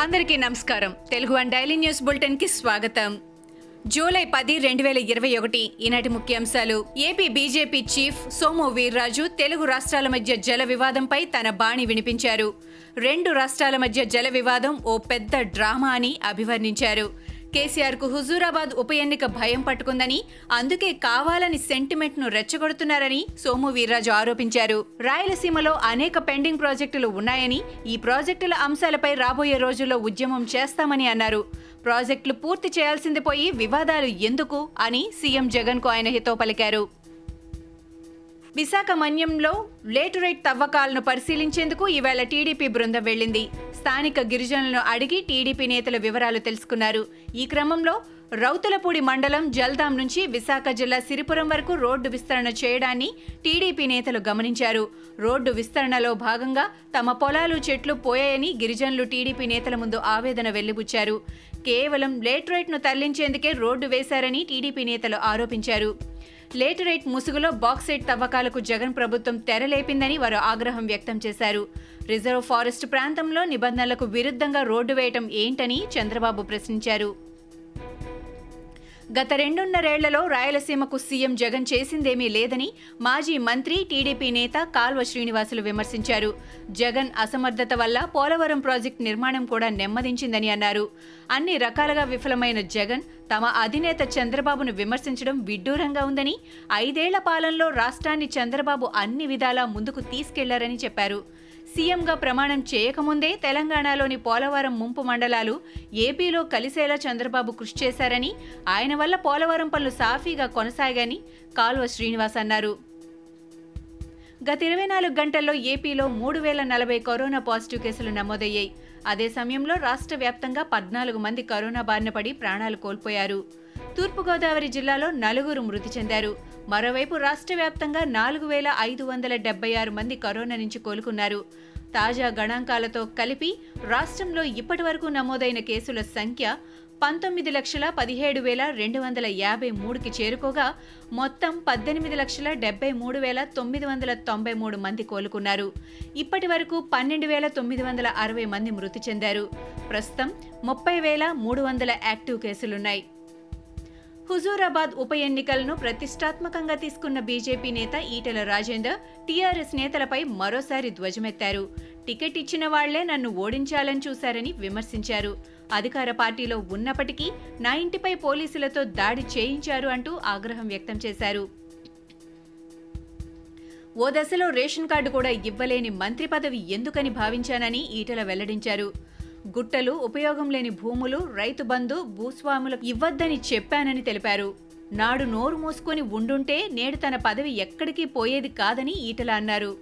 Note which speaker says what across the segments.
Speaker 1: అందరికీ నమస్కారం. Telugu and daily news బులెటిన్కి స్వాగతం. జూలై పది రెండు వేల ఇరవై ఒకటి ఈనాటి ముఖ్యాంశాలు. AP BJP chief Somu Veerraju Telugu రాష్ట్రాల మధ్య జల వివాదంపై తన బాణి వినిపించారు. రెండు రాష్ట్రాల మధ్య జల వివాదం ఓ పెద్ద డ్రామా అని అభివర్ణించారు. కేసీఆర్కు హుజూరాబాద్ ఉప ఎన్నిక భయం పట్టుకుందని అందుకే కావాలని సెంటిమెంట్ను రెచ్చగొడుతున్నారని సోము వీర్రాజు ఆరోపించారు. రాయలసీమలో అనేక పెండింగ్ ప్రాజెక్టులు ఉన్నాయని ఈ ప్రాజెక్టుల అంశాలపై రాబోయే రోజుల్లో ఉద్యమం చేస్తామని అన్నారు. ప్రాజెక్టులు పూర్తి చేయాల్సింది పోయి వివాదాలు ఎందుకు అని సీఎం జగన్కు ఆయన హితో పలికారు. విశాఖ మన్యంలో లేటురైట్ తవ్వకాలను పరిశీలించేందుకు ఈవేళ టీడీపీ బృందం వెళ్ళింది స్థానిక గిరిజనులను అడిగి టీడీపీ నేతల వివరాలు తెలుసుకున్నారు. ఈ క్రమంలో రౌతులపూడి మండలం జల్దాం నుంచి విశాఖ జిల్లా సిరిపురం వరకు రోడ్డు విస్తరణ చేయడాన్ని టీడీపీ నేతలు గమనించారు. రోడ్డు విస్తరణలో భాగంగా తమ పొలాలు చెట్లు పోయాయని గిరిజనులు టీడీపీ నేతల ముందు ఆవేదన వెల్లిబుచ్చారు. కేవలం లేటరైట్ను తరలించేందుకే రోడ్డు వేశారని టీడీపీ నేతలు ఆరోపించారు. లేటరైట్ ముసుగులో బాక్సైట్ తవ్వకాలకు జగన్ ప్రభుత్వం తెరలేపిందని వారు ఆగ్రహం వ్యక్తం చేశారు. రిజర్వ్ ఫారెస్ట్ ప్రాంతంలో నిబంధనలకు విరుద్ధంగా రోడ్డు వేయటం ఏంటని చంద్రబాబు ప్రశ్నించారు. గత రెండున్నరేళ్ళలో రాయలసీమకు సీఎం జగన్ చేసిందేమీ లేదని మాజీ మంత్రి టీడీపీ నేత కాల్వ శ్రీనివాసులు విమర్శించారు. జగన్ అసమర్థత వల్ల పోలవరం ప్రాజెక్టు నిర్మాణం కూడా నెమ్మదించిందని అన్నారు. అన్ని రకాలుగా విఫలమైన జగన్ తమ అధినేత చంద్రబాబును విమర్శించడం విడ్డూరంగా ఉందని ఐదేళ్ళ పాలనలో రాష్ట్రాన్ని చంద్రబాబు అన్ని విధాలా ముందుకు తీసుకెళ్ళారని చెప్పారు. సీఎంగా ప్రమాణం చేయకముందే తెలంగాణలోని పోలవరం ముంపు మండలాలు ఏపీలో కలిసేలా చంద్రబాబు కృషి చేశారని ఆయన వల్ల పోలవరం పనులు సాఫీగా కొనసాగాని కాల్వ శ్రీనివాస్ అన్నారు. గత ఇరవై నాలుగు గంటల్లో ఏపీలో మూడు వేల నలభై కరోనా పాజిటివ్ కేసులు నమోదయ్యాయి. అదే సమయంలో రాష్ట్ర వ్యాప్తంగా పద్నాలుగు మంది కరోనా బారిన పడి ప్రాణాలు కోల్పోయారు. తూర్పుగోదావరి జిల్లాలో నలుగురు మృతి చెందారు. మరోవైపు రాష్ట్ర వ్యాప్తంగా నాలుగు వేల ఐదు వందల డెబ్బై ఆరు మంది కరోనా నుంచి కోలుకున్నారు. తాజా గణాంకాలతో కలిపి రాష్ట్రంలో ఇప్పటి వరకు నమోదైన కేసుల సంఖ్య పంతొమ్మిది లక్షల పదిహేడు వేల రెండు వందల యాభై మూడుకి చేరుకోగా మొత్తం పద్దెనిమిది లక్షల డెబ్బై మూడు వేల తొమ్మిది వందల తొంభై మూడు మంది కోలుకున్నారు. ఇప్పటి వరకు పన్నెండు వేల తొమ్మిది వందల అరవై మంది మృతి చెందారు. ప్రస్తుతం ముప్పై వేల మూడు వందల యాక్టివ్ కేసులున్నాయి. హుజూరాబాద్ ఉప ఎన్నికలను ప్రతిష్టాత్మకంగా తీసుకున్న బీజేపీ నేత ఈటెల రాజేందర్ టీఆర్ఎస్ నేతలపై మరోసారి ధ్వజమెత్తారు. టికెట్ ఇచ్చిన వాళ్ళే నన్ను ఓడించాలని చూశారని విమర్శించారు. అధికార పార్టీలో ఉన్నప్పటికీ నా ఇంటిపై పోలీసులతో దాడి చేయించారు అంటూ ఆగ్రహం వ్యక్తం చేశారు. ఓ దశలో రేషన్ కార్డు కూడా ఇవ్వలేని మంత్రి పదవి ఎందుకని భావించానని ఈటెల వెల్లడించారు. గుట్టలు ఉపయోగం లేని భూములు రైతు బంధు భూస్వాములకు ఇవ్వద్దని చెప్పానని తెలిపారు. నాడు నోరు మూసుకొని ఉండుంటే నేడు తన పదవి ఎక్కడికి పోయేది కాదని ఈటల అన్నారు.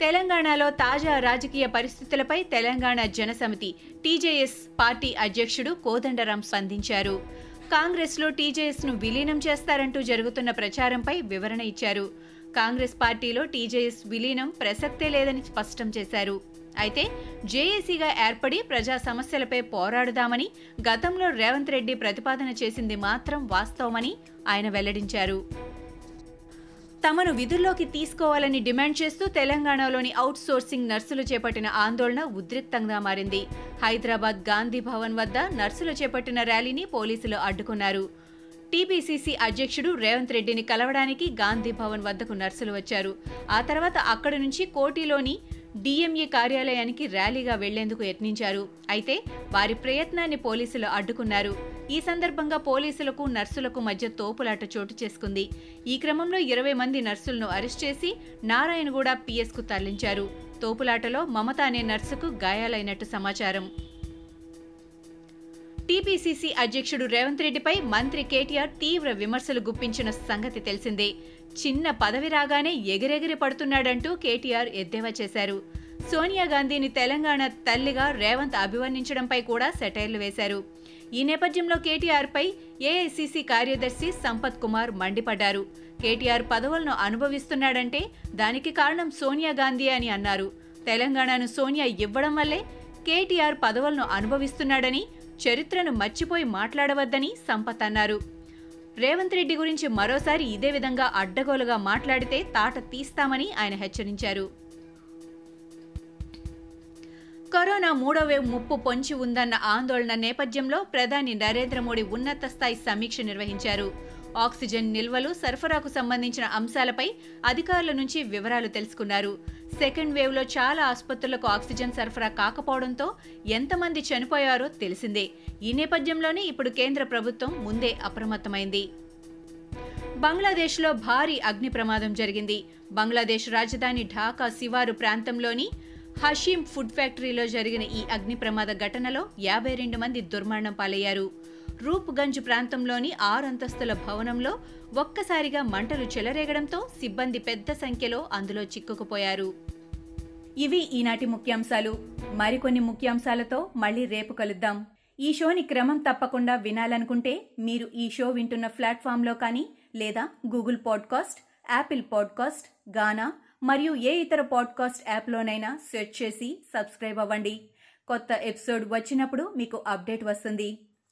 Speaker 1: తెలంగాణలో తాజా రాజకీయ పరిస్థితులపై తెలంగాణ జనసమితి టీజేఎస్ పార్టీ అధ్యక్షుడు కోదండరాం స్పందించారు. కాంగ్రెస్లో టీజేఎస్ను విలీనం చేస్తారంటూ జరుగుతున్న ప్రచారంపై వివరణ ఇచ్చారు. కాంగ్రెస్ పార్టీలో టీజేఎస్ విలీనం ప్రసక్తే లేదని స్పష్టం చేశారు. అయితే జేఏసీగా ఏర్పడి ప్రజా సమస్యలపై పోరాడుదామని గతంలో రేవంత్ రెడ్డి ప్రతిపాదన చేసింది మాత్రం వాస్తవమని ఆయన వెల్లడించారు. తమను విధుల్లోకి తీసుకోవాలని డిమాండ్ చేస్తూ తెలంగాణలోని అవుట్ సోర్సింగ్ నర్సులు చేపట్టిన ఆందోళన ఉద్రిక్తంగా మారింది. హైదరాబాద్ గాంధీ భవన్ వద్ద నర్సులు చేపట్టిన ర్యాలీని పోలీసులు అడ్డుకున్నారు. టీపీసీసీ అధ్యక్షుడు రేవంత్ రెడ్డిని కలవడానికి గాంధీ భవన్ వద్దకు నర్సులు వచ్చారు. ఆ తర్వాత అక్కడి నుంచి కోటిలోని డిఎంఏ కార్యాలయానికి ర్యాలీగా వెళ్ళేందుకు యత్నించారు. అయితే వారి ప్రయత్నాన్ని పోలీసులు అడ్డుకున్నారు. ఈ సందర్భంగా పోలీసులకు నర్సులకు మధ్య తోపులాట చోటు చేసుకుంది. ఈ క్రమంలో ఇరవై మంది నర్సులను అరెస్ట్ చేసి నారాయణగూడ పిఎస్కు తరలించారు. తోపులాటలో మమత అనే నర్సుకు గాయాలైనట్టు సమాచారం. టీపీసీసీ అధ్యక్షుడు రేవంత్ రెడ్డిపై మంత్రి కేటీఆర్ తీవ్ర విమర్శలు గుప్పించిన సంగతి తెలిసిందే. చిన్న పదవి రాగానే ఎగిరెగిరి పడుతున్నాడంటూ కేటీఆర్ ఎద్దేవా చేశారు. సోనియా గాంధీని తెలంగాణ తల్లిగా రేవంత్ అభివర్ణించడంపై కూడా సెటైర్లు వేశారు. ఈ నేపథ్యంలో కేటీఆర్పై ఏఐసీసీ కార్యదర్శి సంపత్ కుమార్ మండిపడ్డారు. కేటీఆర్ పదవులను అనుభవిస్తున్నాడంటే దానికి కారణం సోనియా గాంధీ అని అన్నారు. తెలంగాణను సోనియా ఇవ్వడం వల్లే కేటీఆర్ పదవులను అనుభవిస్తున్నాడని చరిత్రను మర్చిపోయి మాట్లాడవద్దని సంపత్ అన్నారు. రేవంత్ రెడ్డి గురించి మరోసారి ఇదే విధంగా అడ్డగోలుగా మాట్లాడితే తాట తీస్తామని ఆయన హెచ్చరించారు. కరోనా మూడో వేవ్ ముప్పు పొంచి ఉందన్న ఆందోళన నేపథ్యంలో ప్రధాని నరేంద్ర మోడీ ఉన్నత స్థాయి సమీక్ష నిర్వహించారు. ఆక్సిజన్ నిల్వలు సరఫరాకు సంబంధించిన అంశాలపై అధికారుల నుంచి వివరాలు తెలుసుకున్నారు. సెకండ్ వేవ్లో చాలా ఆసుపత్రులకు ఆక్సిజన్ సరఫరా కాకపోవడంతో ఎంతమంది చనిపోయారో తెలిసిందే. ఈ నేపథ్యంలోనే ఇప్పుడు కేంద్ర ప్రభుత్వం ముందే అప్రమత్తమైంది. బంగ్లాదేశ్లో భారీ అగ్ని ప్రమాదం జరిగింది. బంగ్లాదేశ్ రాజధాని ఢాకా శివారు ప్రాంతంలోని హషీం ఫుడ్ ఫ్యాక్టరీలో జరిగిన ఈ అగ్ని ప్రమాద ఘటనలో యాభై రెండు మంది దుర్మరణం పాలయ్యారు. రూప్గంజ్ ప్రాంతంలోని ఆరు అంతస్తుల భవనంలో ఒక్కసారిగా మంటలు చెలరేగడంతో సిబ్బంది పెద్ద సంఖ్యలో అందులో చిక్కుకుపోయారు. ఇవి ఈనాటి ముఖ్యాంశాలు. మరికొన్ని ముఖ్యాంశాలతో మళ్ళీ రేపు కలుద్దాం. ఈ షోని క్రమం తప్పకుండా వినాలనుకుంటే మీరు ఈ షో వింటున్న ప్లాట్ఫామ్లో కానీ లేదా Google podcast Apple podcast Gaana మరియు ఏ ఇతర పాడ్కాస్ట్ యాప్లోనైనా సెర్చ్ చేసి సబ్స్క్రైబ్ అవ్వండి. కొత్త ఎపిసోడ్ వచ్చినప్పుడు మీకు అప్డేట్ వస్తుంది.